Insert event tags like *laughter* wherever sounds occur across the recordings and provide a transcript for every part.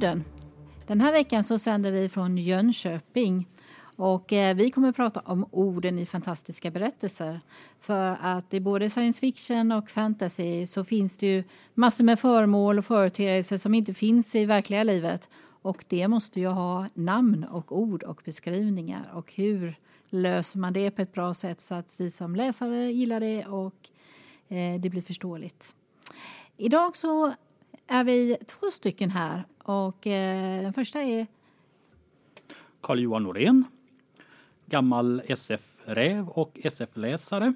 till Den här veckan så sänder vi från Jönköping och eh, vi kommer att prata om orden i fantastiska berättelser. För att i både science fiction och fantasy så finns det ju massor med föremål och företeelser som inte finns i verkliga livet. Och det måste ju ha namn och ord och beskrivningar. Och hur löser man det på ett bra sätt så att vi som läsare gillar det och eh, det blir förståeligt. Idag så är vi två stycken här och eh, den första är Carl-Johan Norén, gammal SF-räv och SF-läsare.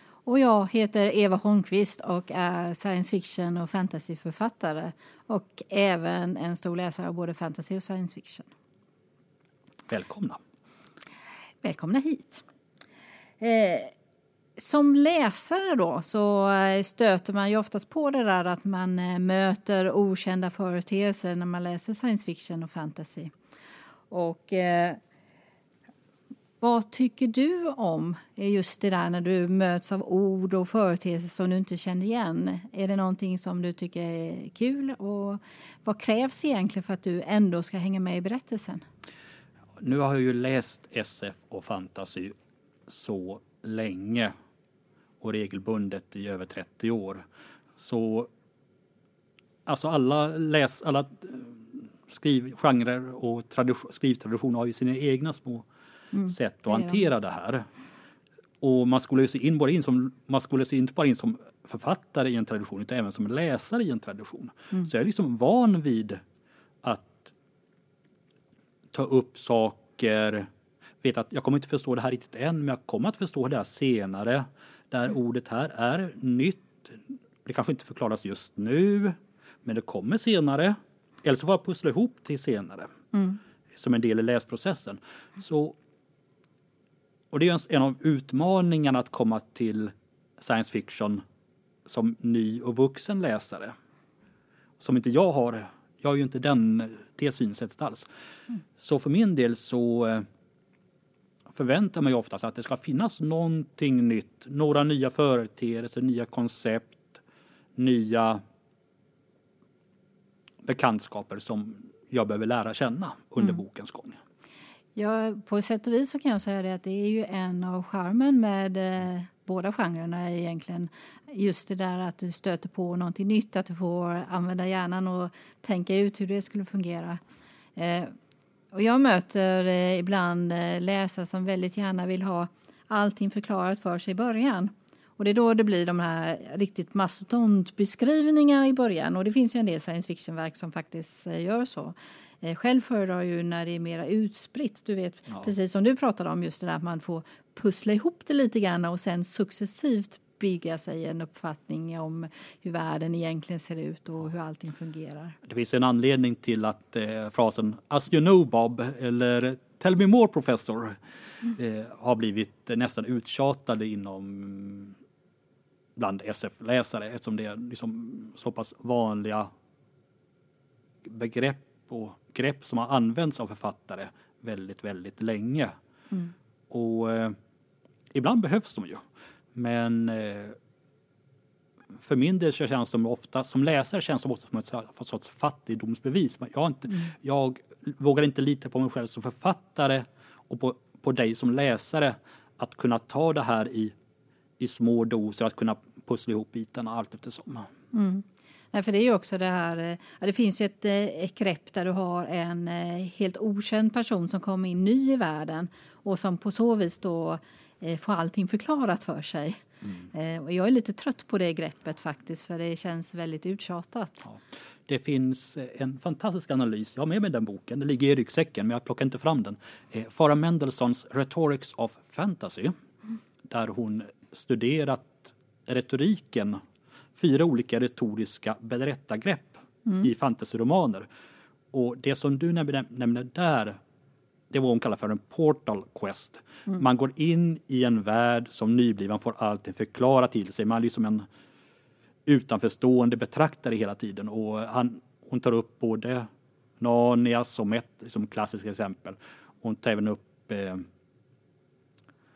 Och jag heter Eva Holmqvist och är science fiction och fantasyförfattare och även en stor läsare av både fantasy och science fiction. Välkomna. Välkomna hit. Eh, som läsare då så eh, stöter man ju oftast på det där att man eh, möter okända företeelser när man läser science fiction och fantasy. Och eh, vad tycker du om just det där när du möts av ord och företeelser som du inte känner igen? Är det någonting som du tycker är kul och vad krävs egentligen för att du ändå ska hänga med i berättelsen? Nu har jag ju läst SF och fantasy så länge och regelbundet i över 30 år. Så alltså alla, läs, alla skrivgenrer och skrivtraditioner har ju sina egna små mm, sätt att hantera det här. Och man skulle se in, in som, man skulle se inte bara in som författare i en tradition utan även som läsare i en tradition. Mm. Så jag är liksom van vid att ta upp saker, vet att jag kommer inte förstå det här riktigt än men jag kommer att förstå det här senare. Där mm. ordet här är nytt. Det kanske inte förklaras just nu men det kommer senare. Eller så får jag pussla ihop till senare. Mm. Som en del i läsprocessen. Så, och det är en av utmaningarna att komma till science fiction som ny och vuxen läsare. Som inte jag har. Jag har ju inte den, det synsättet alls. Mm. Så för min del så eh, förväntar mig oftast att det ska finnas någonting nytt. Några nya företeelser, nya koncept, nya bekantskaper som jag behöver lära känna under mm. bokens gång. Ja, på sätt och vis så kan jag säga det att det är ju en av charmen med eh, båda genrerna egentligen. Just det där att du stöter på någonting nytt, att du får använda hjärnan och tänka ut hur det skulle fungera. Eh, och jag möter eh, ibland eh, läsare som väldigt gärna vill ha allting förklarat för sig i början. Och det är då det blir de här riktigt mastodontbeskrivningarna i början. Och det finns ju en del science fiction-verk som faktiskt eh, gör så. Själv föredrar ju när det är mera utspritt. Du vet, ja. precis som du pratade om, just det där att man får pussla ihop det lite grann och sen successivt bygga sig en uppfattning om hur världen egentligen ser ut och hur allting fungerar. Det finns en anledning till att eh, frasen As you know Bob eller Tell me more professor mm. eh, har blivit nästan uttjatade inom bland SF-läsare eftersom det är liksom så pass vanliga begrepp och grepp som har använts av författare väldigt, väldigt länge. Mm. Och eh, ibland behövs de ju. Men eh, för min del så känns de ofta, som läsare känns de ofta som ett sorts fattigdomsbevis. Jag, inte, mm. jag vågar inte lita på mig själv som författare och på, på dig som läsare att kunna ta det här i, i små doser, att kunna pussla ihop bitarna allt eftersom. Mm. Nej, för det är ju också det här, eh, det finns ju ett, eh, ett grepp där du har en helt okänd person som kommer in ny i världen och som på så vis då får allting förklarat för sig. Mm. Och jag är lite trött på det greppet faktiskt för det känns väldigt uttjatat. Ja. Det finns en fantastisk analys, jag har med mig den boken, den ligger i ryggsäcken men jag plockar inte fram den. Farah Mendelssohns Rhetorics of Fantasy mm. där hon studerat retoriken, fyra olika retoriska berättargrepp mm. i fantasyromaner. Och det som du nämner där, det var vad hon kallar för en portal quest. Mm. Man går in i en värld som nybliven får allting förklarat till sig. Man är liksom en utanförstående betraktare hela tiden och han, hon tar upp både Narnia som ett som klassiskt exempel. Hon tar även upp eh,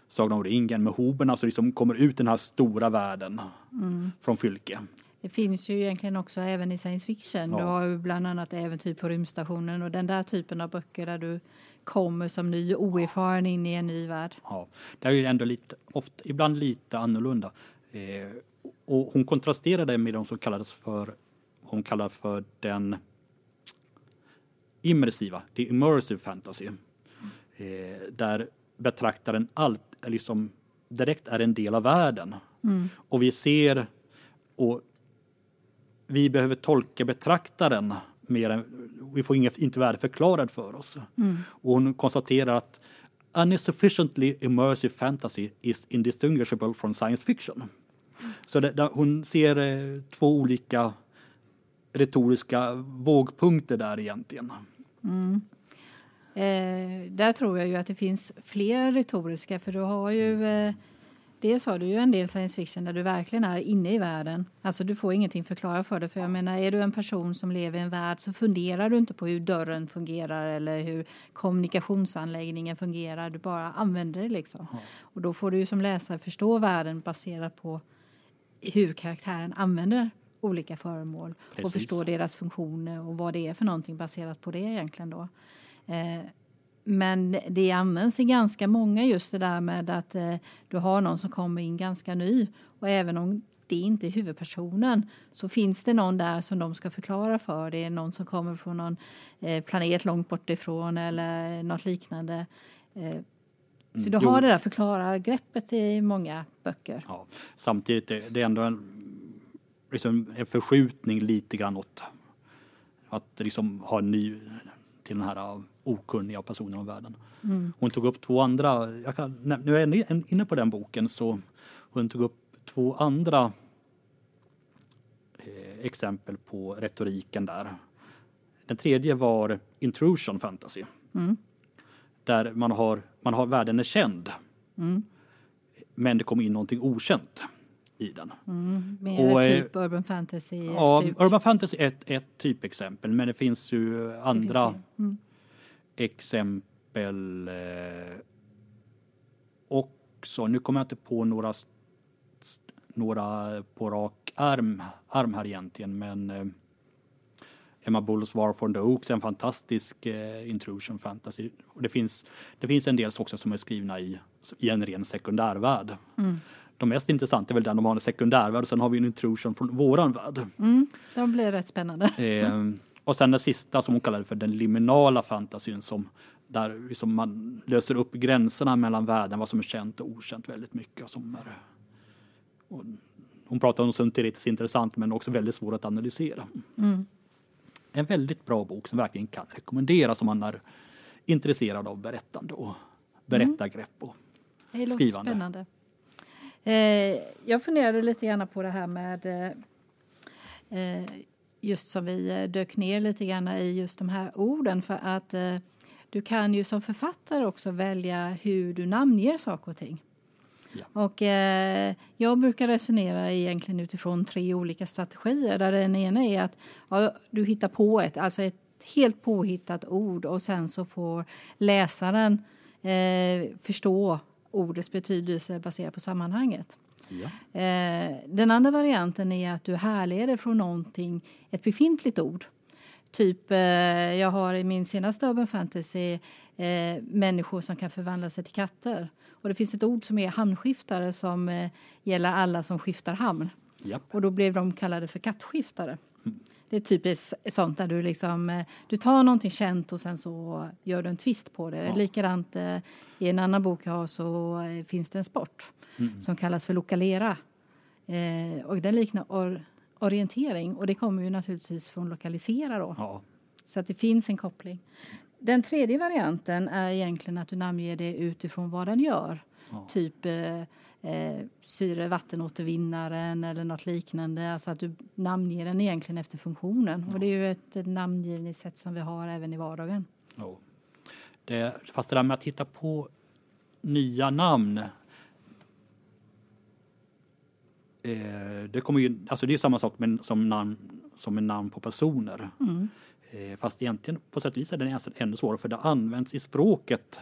Sagan om ringen med hoberna som liksom kommer ut den här stora världen mm. från Fylke. Det finns ju egentligen också även i science fiction. Ja. Du har ju bland annat Äventyr på rymdstationen och den där typen av böcker där du kommer som ny oerfaren in i en ny värld. Ja, det är ju ändå lite, ofta, ibland lite annorlunda. Eh, och hon kontrasterar det med de som kallades för, hon kallar för den immersiva, the immersive fantasy. Eh, där betraktaren allt, liksom direkt är en del av världen. Mm. Och vi ser och vi behöver tolka betraktaren mer än, vi får inget, inte värde förklarad för oss. Mm. Och hon konstaterar att Any sufficiently immersive fantasy is indistinguishable from science fiction. Så det, det, hon ser eh, två olika retoriska vågpunkter där egentligen. Mm. Eh, där tror jag ju att det finns fler retoriska för du har ju eh, Dels har du ju en del science fiction där du verkligen är inne i världen. Alltså du får ingenting förklara för dig. För jag menar, är du en person som lever i en värld så funderar du inte på hur dörren fungerar eller hur kommunikationsanläggningen fungerar. Du bara använder det liksom. Ja. Och då får du ju som läsare förstå världen baserat på hur karaktären använder olika föremål Precis. och förstå deras funktioner och vad det är för någonting baserat på det egentligen då. Eh, men det används i ganska många just det där med att eh, du har någon som kommer in ganska ny och även om det inte är huvudpersonen så finns det någon där som de ska förklara för. Det är någon som kommer från någon eh, planet långt bort ifrån eller något liknande. Eh, så du mm, har det där förklara-greppet i många böcker. Ja, samtidigt är det ändå en, liksom en förskjutning lite grann åt att liksom ha en ny till den här okunniga personen om världen. Mm. Hon tog upp två andra, jag kan, nu är jag inne på den boken, så hon tog upp två andra eh, exempel på retoriken där. Den tredje var intrusion fantasy. Mm. Där man har, man har världen är känd. Mm. Men det kommer in någonting okänt i den. Mm, mer och, typ urban fantasy? Ja, urban fantasy är ett, ett typexempel men det finns ju andra finns mm. Exempel eh, också. Nu kommer jag inte på några, några på rak arm, arm här egentligen men eh, Emma Bulls War for the Oaks är en fantastisk eh, intrusion fantasy. Och det, finns, det finns en del också som är skrivna i, i en ren sekundärvärld. Mm de mest intressanta är väl den de har en sekundärvärld och sen har vi en intrusion från våran värld. Mm, de blir rätt spännande. Eh, och sen den sista som hon kallar för den liminala fantasin som där liksom man löser upp gränserna mellan världen, vad som är känt och okänt väldigt mycket. Som är, och hon pratar om sånt teoretiskt intressant men också väldigt svårt att analysera. Mm. En väldigt bra bok som verkligen kan rekommenderas om man är intresserad av berättande och berättargrepp och det skrivande. Spännande. Eh, jag funderade lite grann på det här med eh, eh, just som vi dök ner lite grann i just de här orden för att du kan ju som författare också välja hur du namnger saker och ting. Ja. Och eh, jag brukar resonera egentligen utifrån tre olika strategier. Där den ena är att ja, du hittar på ett, alltså ett helt påhittat ord och sen så får läsaren eh, förstå ordets betydelse baserat på sammanhanget. Ja. Eh, den andra varianten är att du härleder från någonting, ett befintligt ord. Typ, eh, jag har i min senaste Urban Fantasy eh, människor som kan förvandla sig till katter. Och det finns ett ord som är hamnskiftare som gäller alla som skiftar hamn. Japp. Och då blev de kallade för kattskiftare. Mm. Det är typiskt sånt där du liksom, eh, du tar någonting känt och sen så gör du en twist på det. Ja. Likadant eh, i en annan bok jag har så eh, finns det en sport mm. som kallas för lokalera. och den liknar or orientering och det kommer ju naturligtvis från lokalisera då. Ja. Så att det finns en koppling. Den tredje varianten är egentligen att du namnger det utifrån vad den gör. Ja. Typ eh, syre vattenåtervinnaren eller något liknande. Alltså att du namnger den egentligen efter funktionen. Ja. Och det är ju ett namngivningssätt som vi har även i vardagen. Ja. Det, fast det där med att hitta på nya namn. Eh, det kommer ju, alltså det är samma sak med, som, namn, som med namn på personer. Mm. Eh, fast egentligen på sätt och vis är nästan ännu svårare för det används i språket.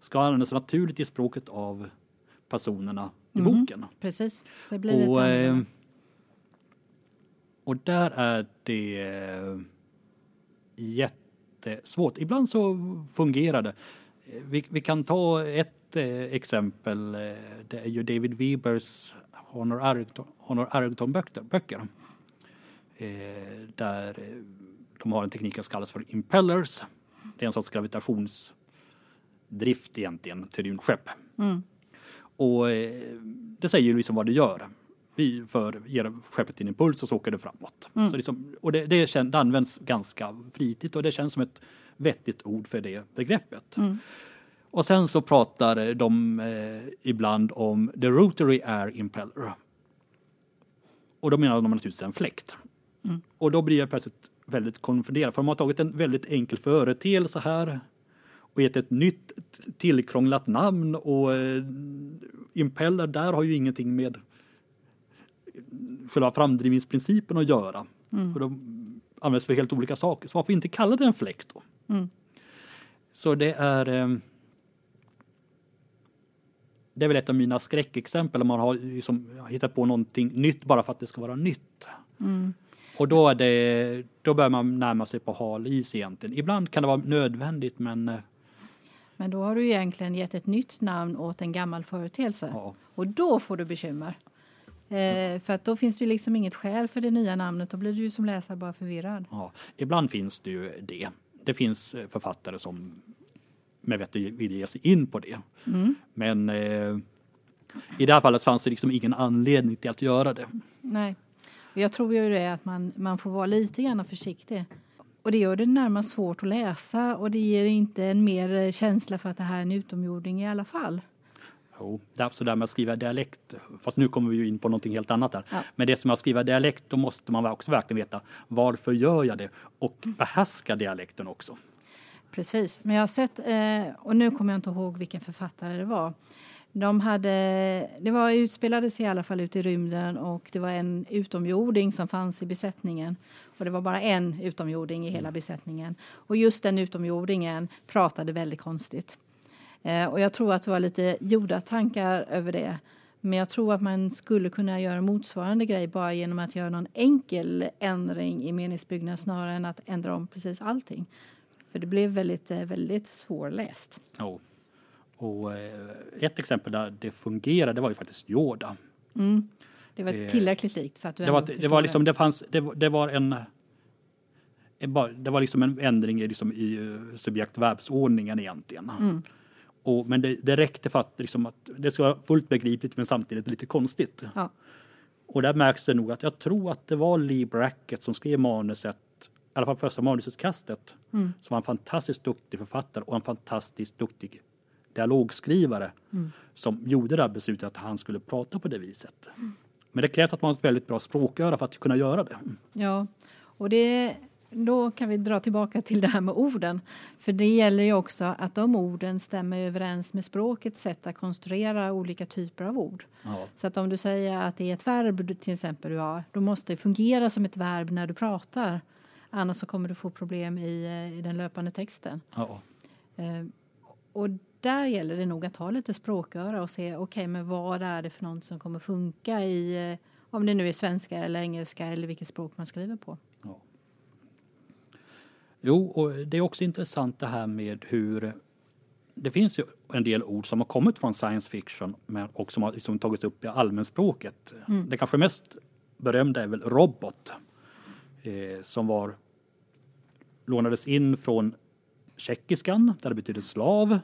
Ska användas naturligt i språket av personerna i mm. boken. Precis, så det blir och, lite eh, Och där är det eh, jättesvårt. Ibland så fungerar det. Vi, vi kan ta ett eh, exempel. Det är ju David Webers Honor Arrington, Honor Arrington böcker. Eh, där de har en teknik som kallas för impellers. Det är en sorts gravitationsdrift egentligen till rymdskepp. Mm. Och eh, det säger ju liksom vad det gör. Vi för ger skeppet en impuls och så åker det framåt. Mm. Så liksom, och det, det, det används ganska flitigt och det känns som ett vettigt ord för det begreppet. Mm. Och sen så pratar de eh, ibland om the rotary air impeller. Och då menar de naturligtvis en fläkt. Mm. Och då blir jag plötsligt väldigt konfunderad för de har tagit en väldigt enkel företeelse här och gett ett nytt tillkrånglat namn och eh, impeller där har ju ingenting med själva framdrivningsprincipen att göra. Mm. För de används för helt olika saker. Så varför inte kalla det en fläkt då? Mm. Så det är eh, det är väl ett av mina skräckexempel. Man har liksom hittat på någonting nytt bara för att det ska vara nytt. Mm. Och då, är det, då börjar man närma sig på hal is egentligen. Ibland kan det vara nödvändigt men eh, men då har du egentligen gett ett nytt namn åt en gammal företeelse. Ja. Och då får du bekymmer. Eh, för att då finns det liksom inget skäl för det nya namnet. Då blir du ju som läsare bara förvirrad. Ja, ibland finns det ju det. Det finns eh, författare som med vett vill ge sig in på det. Mm. Men eh, i det här fallet fanns det liksom ingen anledning till att göra det. Nej, jag tror ju det att man, man får vara lite grann försiktig. Och det gör det närmast svårt att läsa och det ger inte en mer känsla för att det här är en utomjording i alla fall. Jo, så där med att skriva dialekt, fast nu kommer vi ju in på någonting helt annat där. Ja. Men det som att skriva dialekt, då måste man också verkligen veta varför gör jag det och behärska dialekten också. Precis, men jag har sett, eh, och nu kommer jag inte ihåg vilken författare det var. De hade, det var utspelades i alla fall ute i rymden och det var en utomjording som fanns i besättningen. Och det var bara en utomjording i hela mm. besättningen. Och just den utomjordingen pratade väldigt konstigt. Eh, och jag tror att det var lite gjorda tankar över det. Men jag tror att man skulle kunna göra motsvarande grej bara genom att göra någon enkel ändring i meningsbyggnad snarare än att ändra om precis allting. För det blev väldigt, eh, väldigt svårläst. Oh. Och eh, ett exempel där det fungerade var ju faktiskt Yoda. Mm. Det var tillräckligt likt för att du det var, det var liksom, det fanns, det, det var en det var liksom en ändring i, liksom i eh, subjekt-verbsordningen egentligen. Mm. Och, men det, det räckte för att, liksom att det ska vara fullt begripligt men samtidigt lite konstigt. Ja. Och där märks det nog att jag tror att det var Lee Brackett som skrev manuset, i alla fall första manusutkastet, mm. som var en fantastiskt duktig författare och en fantastiskt duktig dialogskrivare mm. som gjorde det här beslutet att han skulle prata på det viset. Mm. Men det krävs att man har ett väldigt bra språköra för att kunna göra det. Ja, och det, då kan vi dra tillbaka till det här med orden. För det gäller ju också att de orden stämmer överens med språkets sätt att konstruera olika typer av ord. Ja. Så att om du säger att det är ett verb till exempel du har, då måste det fungera som ett verb när du pratar. Annars så kommer du få problem i, eh, i den löpande texten. Ja. Eh, och där gäller det nog att ha lite språköra och se okej, okay, men vad är det för något som kommer funka i eh, om det nu är svenska eller engelska eller vilket språk man skriver på. Ja. Jo, och det är också intressant det här med hur det finns ju en del ord som har kommit från science fiction men och som har liksom tagits upp i allmänspråket. Mm. Det kanske mest berömda är väl robot eh, som var lånades in från tjeckiskan där det betyder slav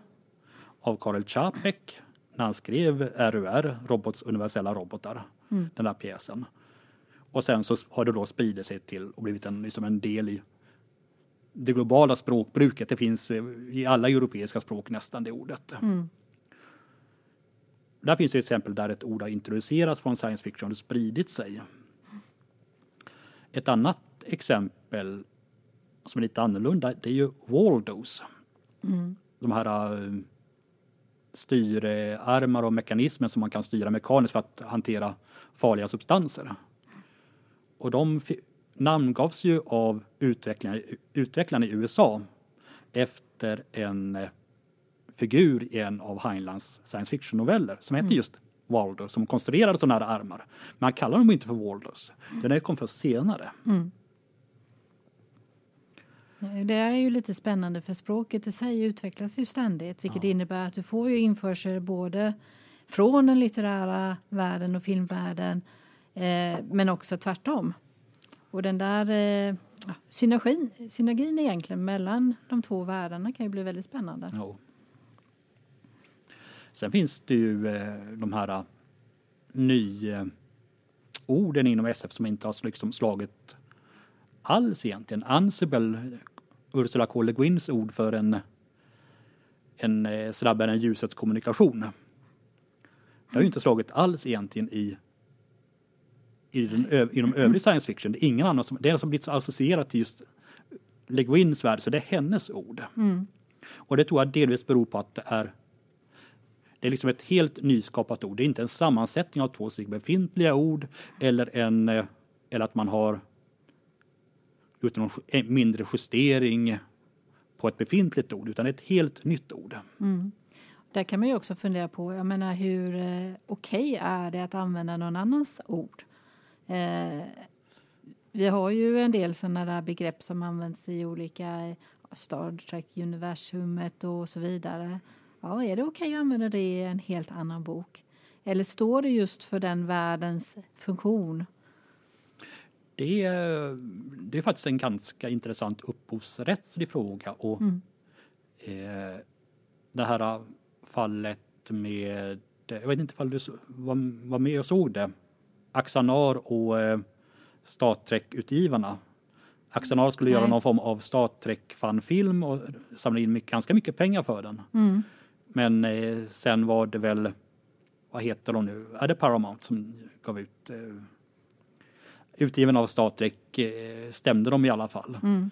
av Karel Čapek när han skrev RUR, Robots universella robotar, mm. den där pjäsen. Och sen så har det då spridit sig till och blivit en, liksom en del i det globala språkbruket. Det finns i alla europeiska språk nästan det ordet. Mm. Där finns det exempel där ett ord har introducerats från science fiction och spridit sig. Ett annat exempel som är lite annorlunda det är ju Waldos. Mm. De här eh, styrarmar och mekanismer som man kan styra mekaniskt för att hantera farliga substanser. Och de namngavs ju av utvecklarna, utvecklarna i USA efter en eh, figur i en av Heinleins science fiction-noveller som heter mm. just Walder som konstruerade sådana här armar. Men han kallar dem inte för Walders. Den kom först senare. Mm. Det är ju lite spännande för språket i sig utvecklas ju ständigt vilket ja. innebär att du får ju införsel både från den litterära världen och filmvärlden eh, men också tvärtom. Och den där eh, synergin, synergin egentligen mellan de två världarna kan ju bli väldigt spännande. Ja. Sen finns det ju eh, de här eh, nyorden inom SF som inte har liksom slagit alls egentligen. Ansible, Ursula K. Le Guins ord för en, en eh, snabbare än ljusets kommunikation. Det har ju inte slagit alls egentligen i i den, inom övrig science fiction. Det är ingen annan som, det är som blivit så associerat till just Le Guins värld, så det är hennes ord. Mm. Och det tror jag delvis beror på att det är det är liksom ett helt nyskapat ord. Det är inte en sammansättning av två befintliga ord eller, en, eh, eller att man har utan någon mindre justering på ett befintligt ord, utan ett helt nytt ord. Mm. Där kan man ju också fundera på, jag menar hur eh, okej okay är det att använda någon annans ord? Eh, vi har ju en del sådana där begrepp som används i olika eh, Star Trek-universumet och så vidare. Ja, är det okej okay att använda det i en helt annan bok? Eller står det just för den världens funktion? Det är, det är faktiskt en ganska intressant upphovsrättslig fråga. Och, mm. eh, det här fallet med, jag vet inte ifall du var, var med och såg det, Axanar och eh, Star Trek-utgivarna. Axanar skulle Nej. göra någon form av Star Trek-fanfilm och samla in mycket, ganska mycket pengar för den. Mm. Men eh, sen var det väl, vad heter de nu, är det Paramount som gav ut eh, utgiven av Star Trek eh, stämde de i alla fall mm.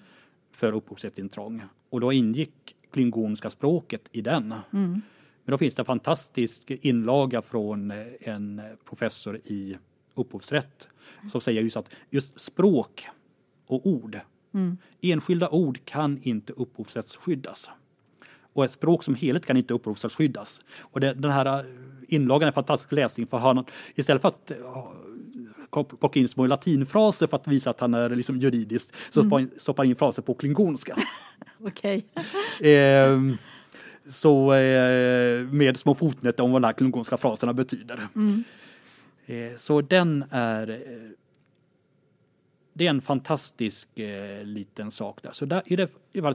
för upphovsrättsintrång. Och då ingick klingonska språket i den. Mm. Men då finns det en fantastisk inlaga från eh, en professor i upphovsrätt som säger just att just språk och ord, mm. enskilda ord kan inte upphovsrättsskyddas. Och ett språk som helhet kan inte upphovsrättsskyddas. Och det, den här eh, inlagan är fantastisk läsning för han, istället för att plocka in små latinfraser för att visa att han är liksom juridiskt så mm. stoppar in fraser på klingonska. *laughs* Okej. eh, så eh, med små fotnötter om vad de här klingonska fraserna betyder. Mm. Eh, så den är eh, det är en fantastisk eh, liten sak där. Så där är det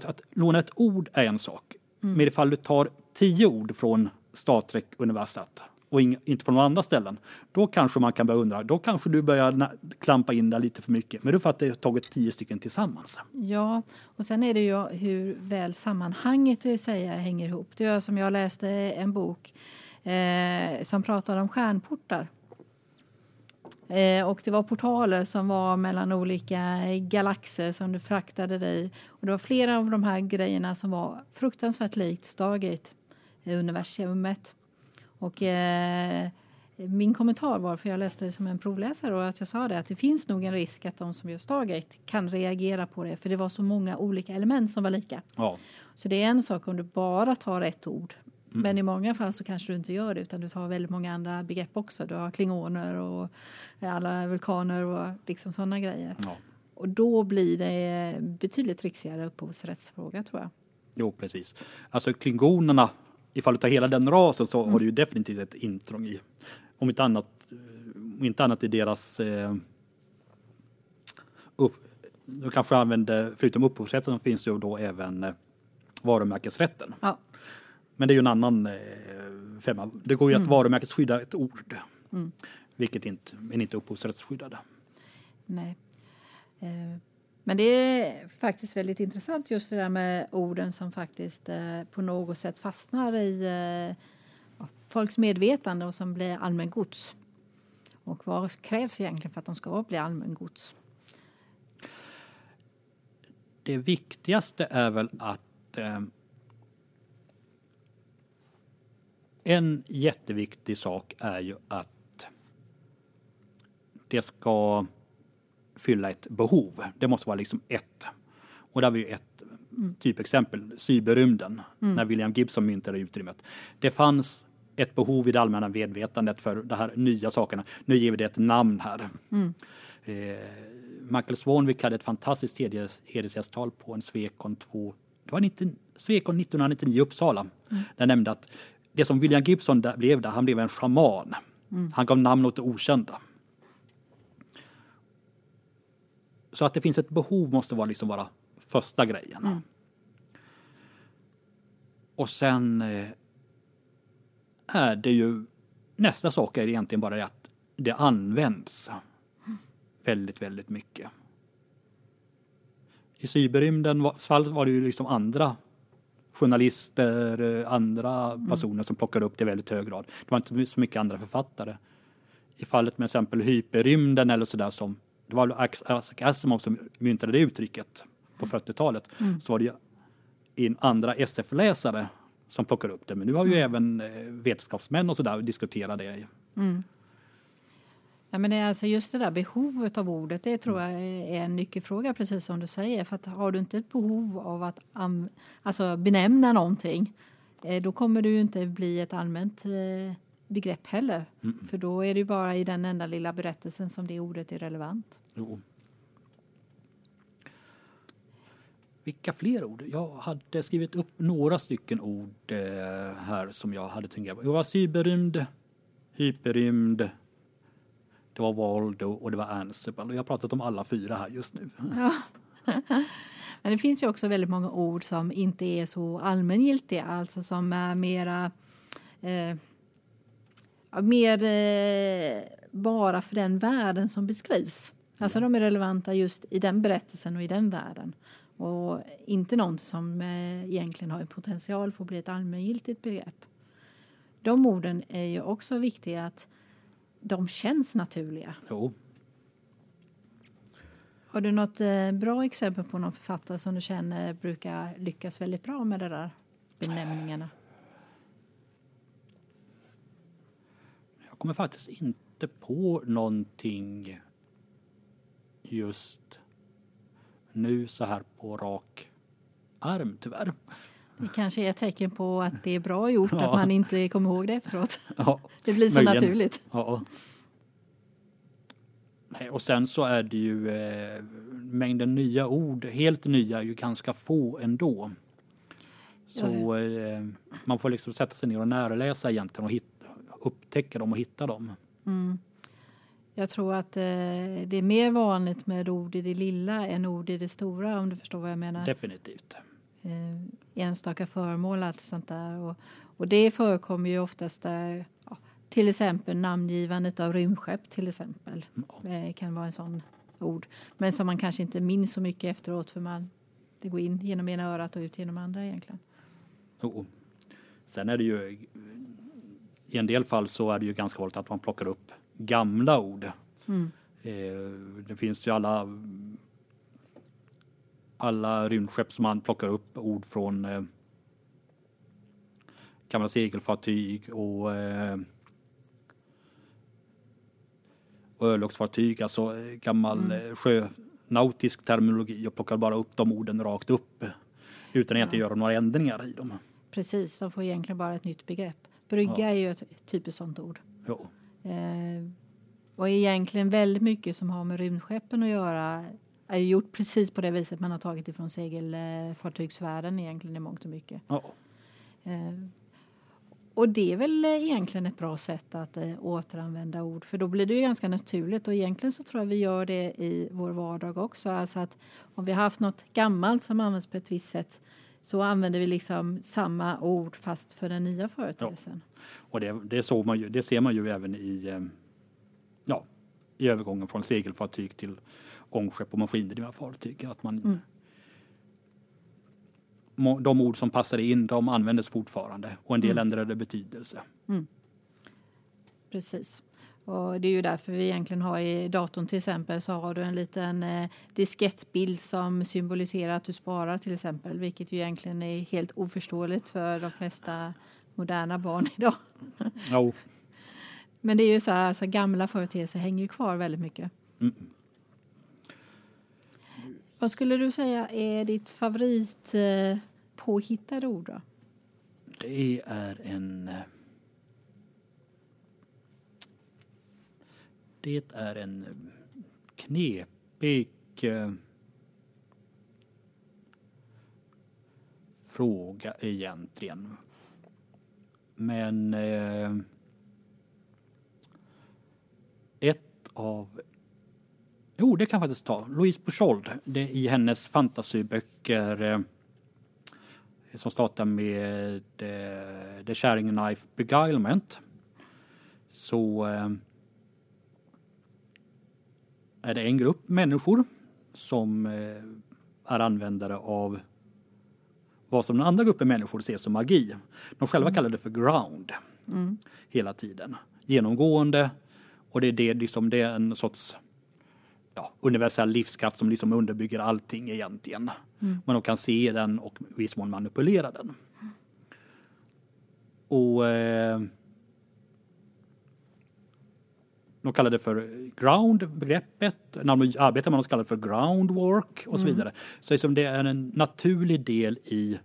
att låna ett ord är en sak. Mm. Men ifall du tar tio ord från Star Trek-universat och inte från några andra ställen, då kanske man kan börja undra, då kanske du börjar klampa in där lite för mycket. Men du fattar att det är tagit tio stycken tillsammans. Ja, och sen är det ju hur väl sammanhanget eh, vill säga hänger ihop. Det är som jag läste en bok eh, som pratar om stjärnportar. Eh, och det var portaler som var mellan olika galaxer som du fraktade dig. Och det var flera av de här grejerna som var fruktansvärt likt Stargate-universumet. Och eh, min kommentar var, för jag läste det som en provläsare, och att jag sa det att det finns nog en risk att de som gör Stargate kan reagera på det, för det var så många olika element som var lika. Ja. Så det är en sak om du bara tar ett ord, Mm. Men i många fall så kanske du inte gör det utan du tar väldigt många andra begrepp också. Du har klingoner och alla vulkaner och liksom sådana grejer. Ja. Och då blir det betydligt riksigare upphovsrättsfråga tror jag. Jo, precis. Alltså klingonerna, ifall du tar hela den rasen så mm. har du ju definitivt ett intrång i, om inte annat, om inte annat i deras eh, upp, du kanske använder, förutom upphovsrätten så finns ju då även eh, varumärkesrätten. Ja. Men det är ju en annan eh, femma. Det går ju mm. att varumärkesskydda ett ord. Mm. Vilket inte, men inte upphovsrättsskyddade. Nej. Eh, men det är faktiskt väldigt intressant just det där med orden som faktiskt eh, på något sätt fastnar i eh, folks medvetande och som blir allmängods. Och vad krävs egentligen för att de ska bli allmängods? Det viktigaste är väl att eh, En jätteviktig sak är ju att det ska fylla ett behov. Det måste vara liksom ett. Och där har vi ett typexempel, cyberrymden, mm. när William Gibson myntade utrymmet. Det fanns ett behov i det allmänna medvetandet för de här nya sakerna. Nu ger vi det ett namn här. Mm. Eh, Michael Swanwick hade ett fantastiskt hedersgästtal på en Swecon 2. Det var 19, Swecon 1999 i Uppsala. Mm. Där nämnde att det som William Gibson där blev där, han blev en shaman. Mm. Han gav namn åt det okända. Så att det finns ett behov måste vara liksom vara första grejen. Mm. Och sen eh, är det ju nästa sak är egentligen bara det att det används väldigt, väldigt mycket. I cyberrymden fall var det ju liksom andra journalister, eh, andra mm. personer som plockade upp det i väldigt hög grad. Det var inte så mycket andra författare. I fallet med exempel hyperrymden eller sådär som det var Isaac Asimov som myntade det uttrycket på 40-talet. Mm. Så var det ju in andra SF-läsare som plockar upp det. Men nu har ju mm. även eh, vetenskapsmän och sådär diskuterat det. Mm. Ja, men det är alltså just det där behovet av ordet, det tror jag är en nyckelfråga precis som du säger. För att har du inte ett behov av att alltså benämna någonting, eh, då kommer ju inte bli ett allmänt eh, begrepp heller. Mm. För då är det ju bara i den enda lilla berättelsen som det ordet är relevant. Jo. Vilka fler ord? Jag hade skrivit upp några stycken ord eh, här som jag hade tänkt på. Det var cyberrymd, hyperrymd, det var Waldo och det var Ansible. Och jag har pratat om alla fyra här just nu. *laughs* Ja. Men det finns ju också väldigt många ord som inte är så allmängiltiga, alltså som är mera eh, mer eh, bara för den världen som beskrivs. Alltså de är relevanta just i den berättelsen och i den världen. Och inte något som eh, egentligen har en potential för att bli ett allmängiltigt begrepp. De orden är ju också viktiga att de känns naturliga. Jo. Har du något eh, bra exempel på någon författare som du känner brukar lyckas väldigt bra med de där benämningarna? Kommer faktiskt inte på någonting just nu så här på rak arm tyvärr. Det kanske är ett tecken på att det är bra gjort, ja. att man inte kommer ihåg det efteråt. Ja, *laughs* det blir så möjligen. naturligt. Ja. Och sen så är det ju eh, mängden nya ord, helt nya, är ju ganska få ändå. Så eh, man får liksom sätta sig ner och närläsa egentligen och hitta, upptäcka dem och hitta dem. Mm. Jag tror att eh, det är mer vanligt med ord i det lilla än ord i det stora om du förstår vad jag menar. Definitivt. Eh, enstaka föremål allt sånt där. Och, och det förekommer ju oftast där ja, till exempel namngivandet av rymdskepp till exempel. Mm. Eh, kan vara en sån ord. Men som man kanske inte minns så mycket efteråt för man det går in genom ena örat och ut genom andra egentligen. Oh. Sen är det ju i en del fall så är det ju ganska vanligt att man plockar upp gamla ord. Mm. Eh, det finns ju alla alla rymdskepp som man plockar upp ord från eh, gamla segelfartyg och eh, örlogsfartyg, alltså eh, gammal mm. Eh, sjönautisk terminologi och plockar bara upp de orden rakt upp utan att ja. göra några ändringar i dem. Precis, de får egentligen bara ett nytt begrepp. Brygga ja. är ju ett typiskt sånt ord. Ja. Eh, och egentligen väldigt mycket som har med rymdskeppen att göra är gjort precis på det viset man har tagit ifrån segelfartygsvärlden egentligen i mångt och mycket. Ja. Eh, och det är väl egentligen ett bra sätt att eh, återanvända ord för då blir det ju ganska naturligt och egentligen så tror jag vi gör det i vår vardag också. Alltså att om vi har haft något gammalt som används på ett visst sätt så använder vi liksom samma ord fast för den nya företeelsen. Ja. Och det, det, så man ju, det ser man ju även i, eh, ja, i övergången från segelfartyg till ångskepp och maskindrivna fartyg. Att man, mm de ord som passade in, de användes fortfarande och en del mm. ändrade betydelse. Mm. Precis. Och det är ju därför vi egentligen har i datorn till exempel så har du en liten eh, diskettbild som symboliserar att du sparar till exempel, vilket ju egentligen är helt oförståeligt för de flesta moderna barn *laughs* idag. Oh. Men det är ju så här, alltså gamla företeelser hänger ju kvar väldigt mycket. Mm. Vad skulle du säga är ditt favorit eh, påhittade ord? Då? Det är en... Det är en knepig eh, fråga egentligen. Men eh, ett av Jo, det kan jag faktiskt ta. Louise Bouchold. det i hennes fantasyböcker eh, som startar med eh, The Sharing Knife Beguilement. Så eh, är det en grupp människor som eh, är användare av vad som den andra gruppen människor ser som magi. De själva mm. kallar det för ground mm. hela tiden. Genomgående. Och det är, det, liksom, det är en sorts ja, universell livskraft som liksom underbygger allting egentligen. Mm. Men de kan se den och viss mån manipulera den. Och eh, de kallar det för ground-begreppet. När de arbetar med så kallar det för groundwork och så mm. vidare. Så liksom det är en naturlig del i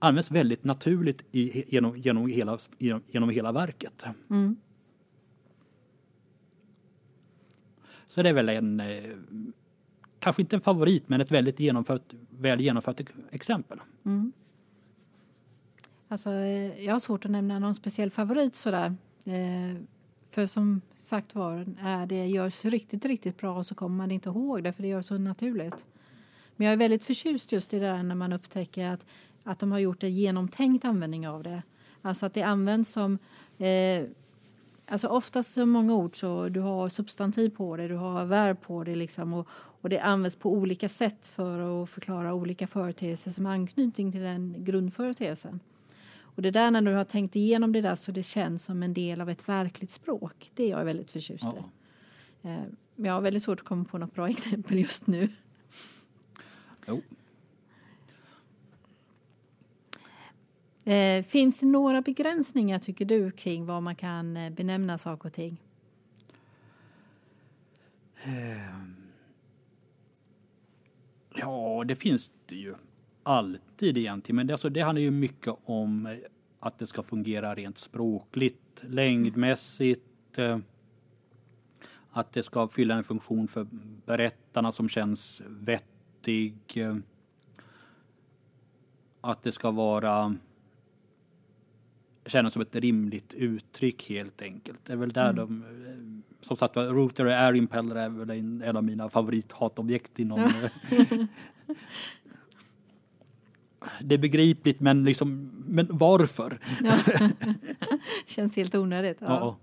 används väldigt naturligt i, genom, genom, hela, genom, genom hela verket. Mm. Så det är väl en, eh, kanske inte en favorit, men ett väldigt genomfört, väl genomfört exempel. Mm. Alltså, eh, jag har svårt att nämna någon speciell favorit sådär. Eh, för som sagt var, är det görs riktigt, riktigt bra så kommer man inte ihåg det för det görs så naturligt. Men jag är väldigt förtjust just i det där när man upptäcker att, att de har gjort en genomtänkt användning av det. Alltså att det används som eh, Alltså oftast så många ord så du har substantiv på det, du har verb på det liksom och, och det används på olika sätt för att förklara olika företeelser som har anknytning till den grundföreteelsen. Och det där när du har tänkt igenom det där så det känns som en del av ett verkligt språk, det är jag väldigt förtjust i. Ja. Eh, men jag har väldigt svårt att komma på något bra *laughs* exempel just nu. Jo. Eh, finns det några begränsningar tycker du kring vad man kan eh, benämna saker och ting? Ja, det finns det ju alltid egentligen. Men det, alltså, det handlar ju mycket om eh, att det ska fungera rent språkligt, längdmässigt. Att det ska fylla en funktion för berättarna som känns vettig. Att det ska vara kännas som ett rimligt uttryck helt enkelt. Det är väl där mm. de, eh, som sagt Router och Air Impeller är väl en, en av mina favorithatobjekt inom eh, *laughs* *laughs* det är begripligt men liksom, men varför? Ja. *laughs* Känns helt onödigt. Ja. ja.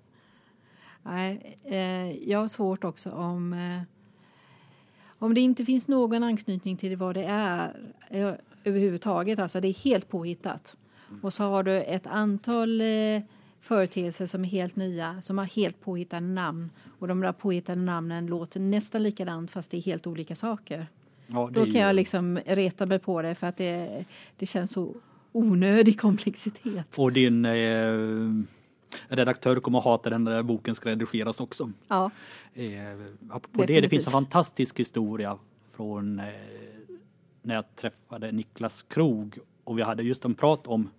Nej, eh, jag har svårt också om eh, om det inte finns någon anknytning till vad det är eh, överhuvudtaget, alltså det är helt påhittat. Och så har du ett antal eh, företeelser som är helt nya, som har helt påhittade namn. Och de där påhittade namnen låter nästan likadant fast det är helt olika saker. Ja, Då kan ju... jag liksom reta mig på det för att det, det känns så onödig komplexitet. Och din eh, redaktör kommer att hata den där boken ska redigeras också. Ja. Eh, på det, det finns en fantastisk historia från eh, när jag träffade Niklas Krog och vi hade just en prat om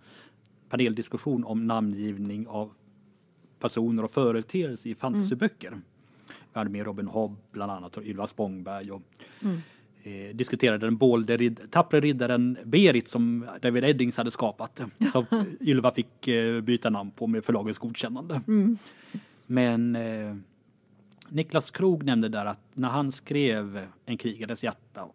paneldiskussion om namngivning av personer och företeelser i fantasyböcker. Mm. Vi hade med Robin Hobb bland annat och Ylva Spångberg och mm. Eh, diskuterade den bålde rid tappre riddaren Berit som David Eddings hade skapat. Som Ylva fick eh, byta namn på med förlagets godkännande. Mm. Men eh, Niklas Krog nämnde där att när han skrev En krigares hjärta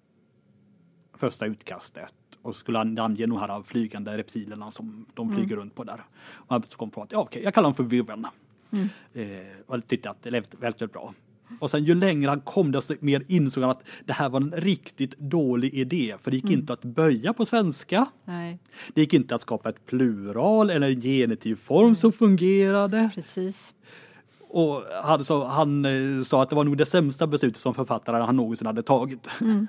första utkastet och skulle ange de här flygande reptilerna som de mm. flyger mm. runt på där. Och han kom på att ja, okej, jag kallar dem för Viven. Mm. Eh, och tyckte att det lät väldigt bra. Och sen ju längre han kom desto mer insåg han att det här var en riktigt dålig idé. För det gick mm. inte att böja på svenska. Nej. Det gick inte att skapa ett plural eller en genitiv form Nej. som fungerade. Precis. Och han, så, han eh, sa att det var nog det sämsta beslutet som författare han någonsin hade tagit. Mm.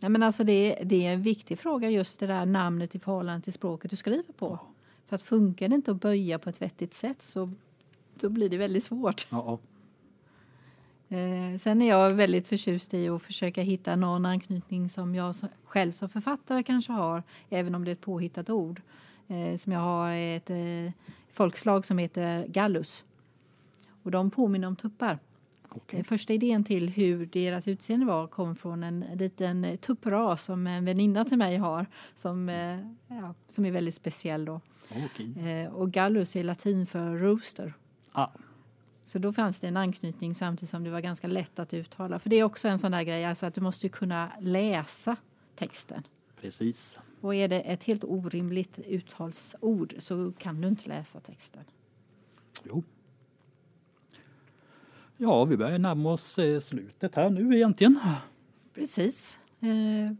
Ja, men alltså det, det är en viktig fråga just det där namnet i förhållande till språket du skriver på. Ja. Fast funkar det inte att böja på ett vettigt sätt så då blir det väldigt svårt. Ja. Eh, sen är jag väldigt förtjust i att försöka hitta någon anknytning som jag själv som författare kanske har, även om det är ett påhittat ord. Eh, som jag har ett eh, folkslag som heter gallus. Och de påminner om tuppar. Okej. Första idén till hur deras utseende var kom från en liten tuppras som en väninna till mig har som, eh, ja, som är väldigt speciell. Då. Eh, och gallus är latin för rooster. Ah, Så då fanns det en anknytning samtidigt som det var ganska lätt att uttala. För det är också en sån där grej, alltså att du måste kunna läsa texten. precis. Och är det ett helt orimligt uttalsord så kan du inte läsa texten. Jo. Ja, vi börjar närma oss eh, slutet här nu egentligen. Precis. Eh,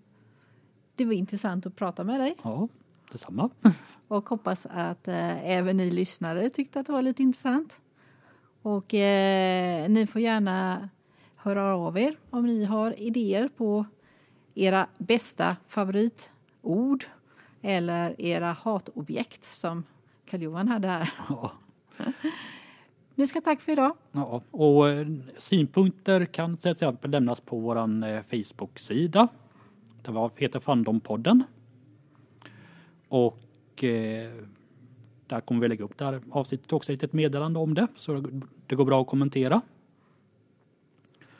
det var intressant att prata med dig Ja, detsamma. och hoppas att eh, även ni lyssnare tyckte att det var lite intressant. Och eh, ni får gärna höra av er om ni har idéer på era bästa favoritord eller era hatobjekt som Karl-Johan hade här. *laughs* Ja. Ni ska tack för idag. Ja, och eh, synpunkter kan till exempel lämnas på vår eh, Facebook-sida. Det var heter Fandompodden. Och eh, där kommer vi lägga upp det här avsnittet också, ett meddelande om det. Så det går bra att kommentera.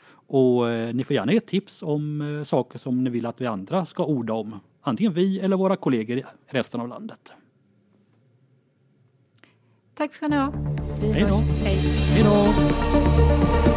Och eh, ni får gärna ge tips om eh, saker som ni vill att vi andra ska orda om. Antingen vi eller våra kollegor i resten av landet. Tack ska ni ha. Vi Hej då. Hej. Hej då!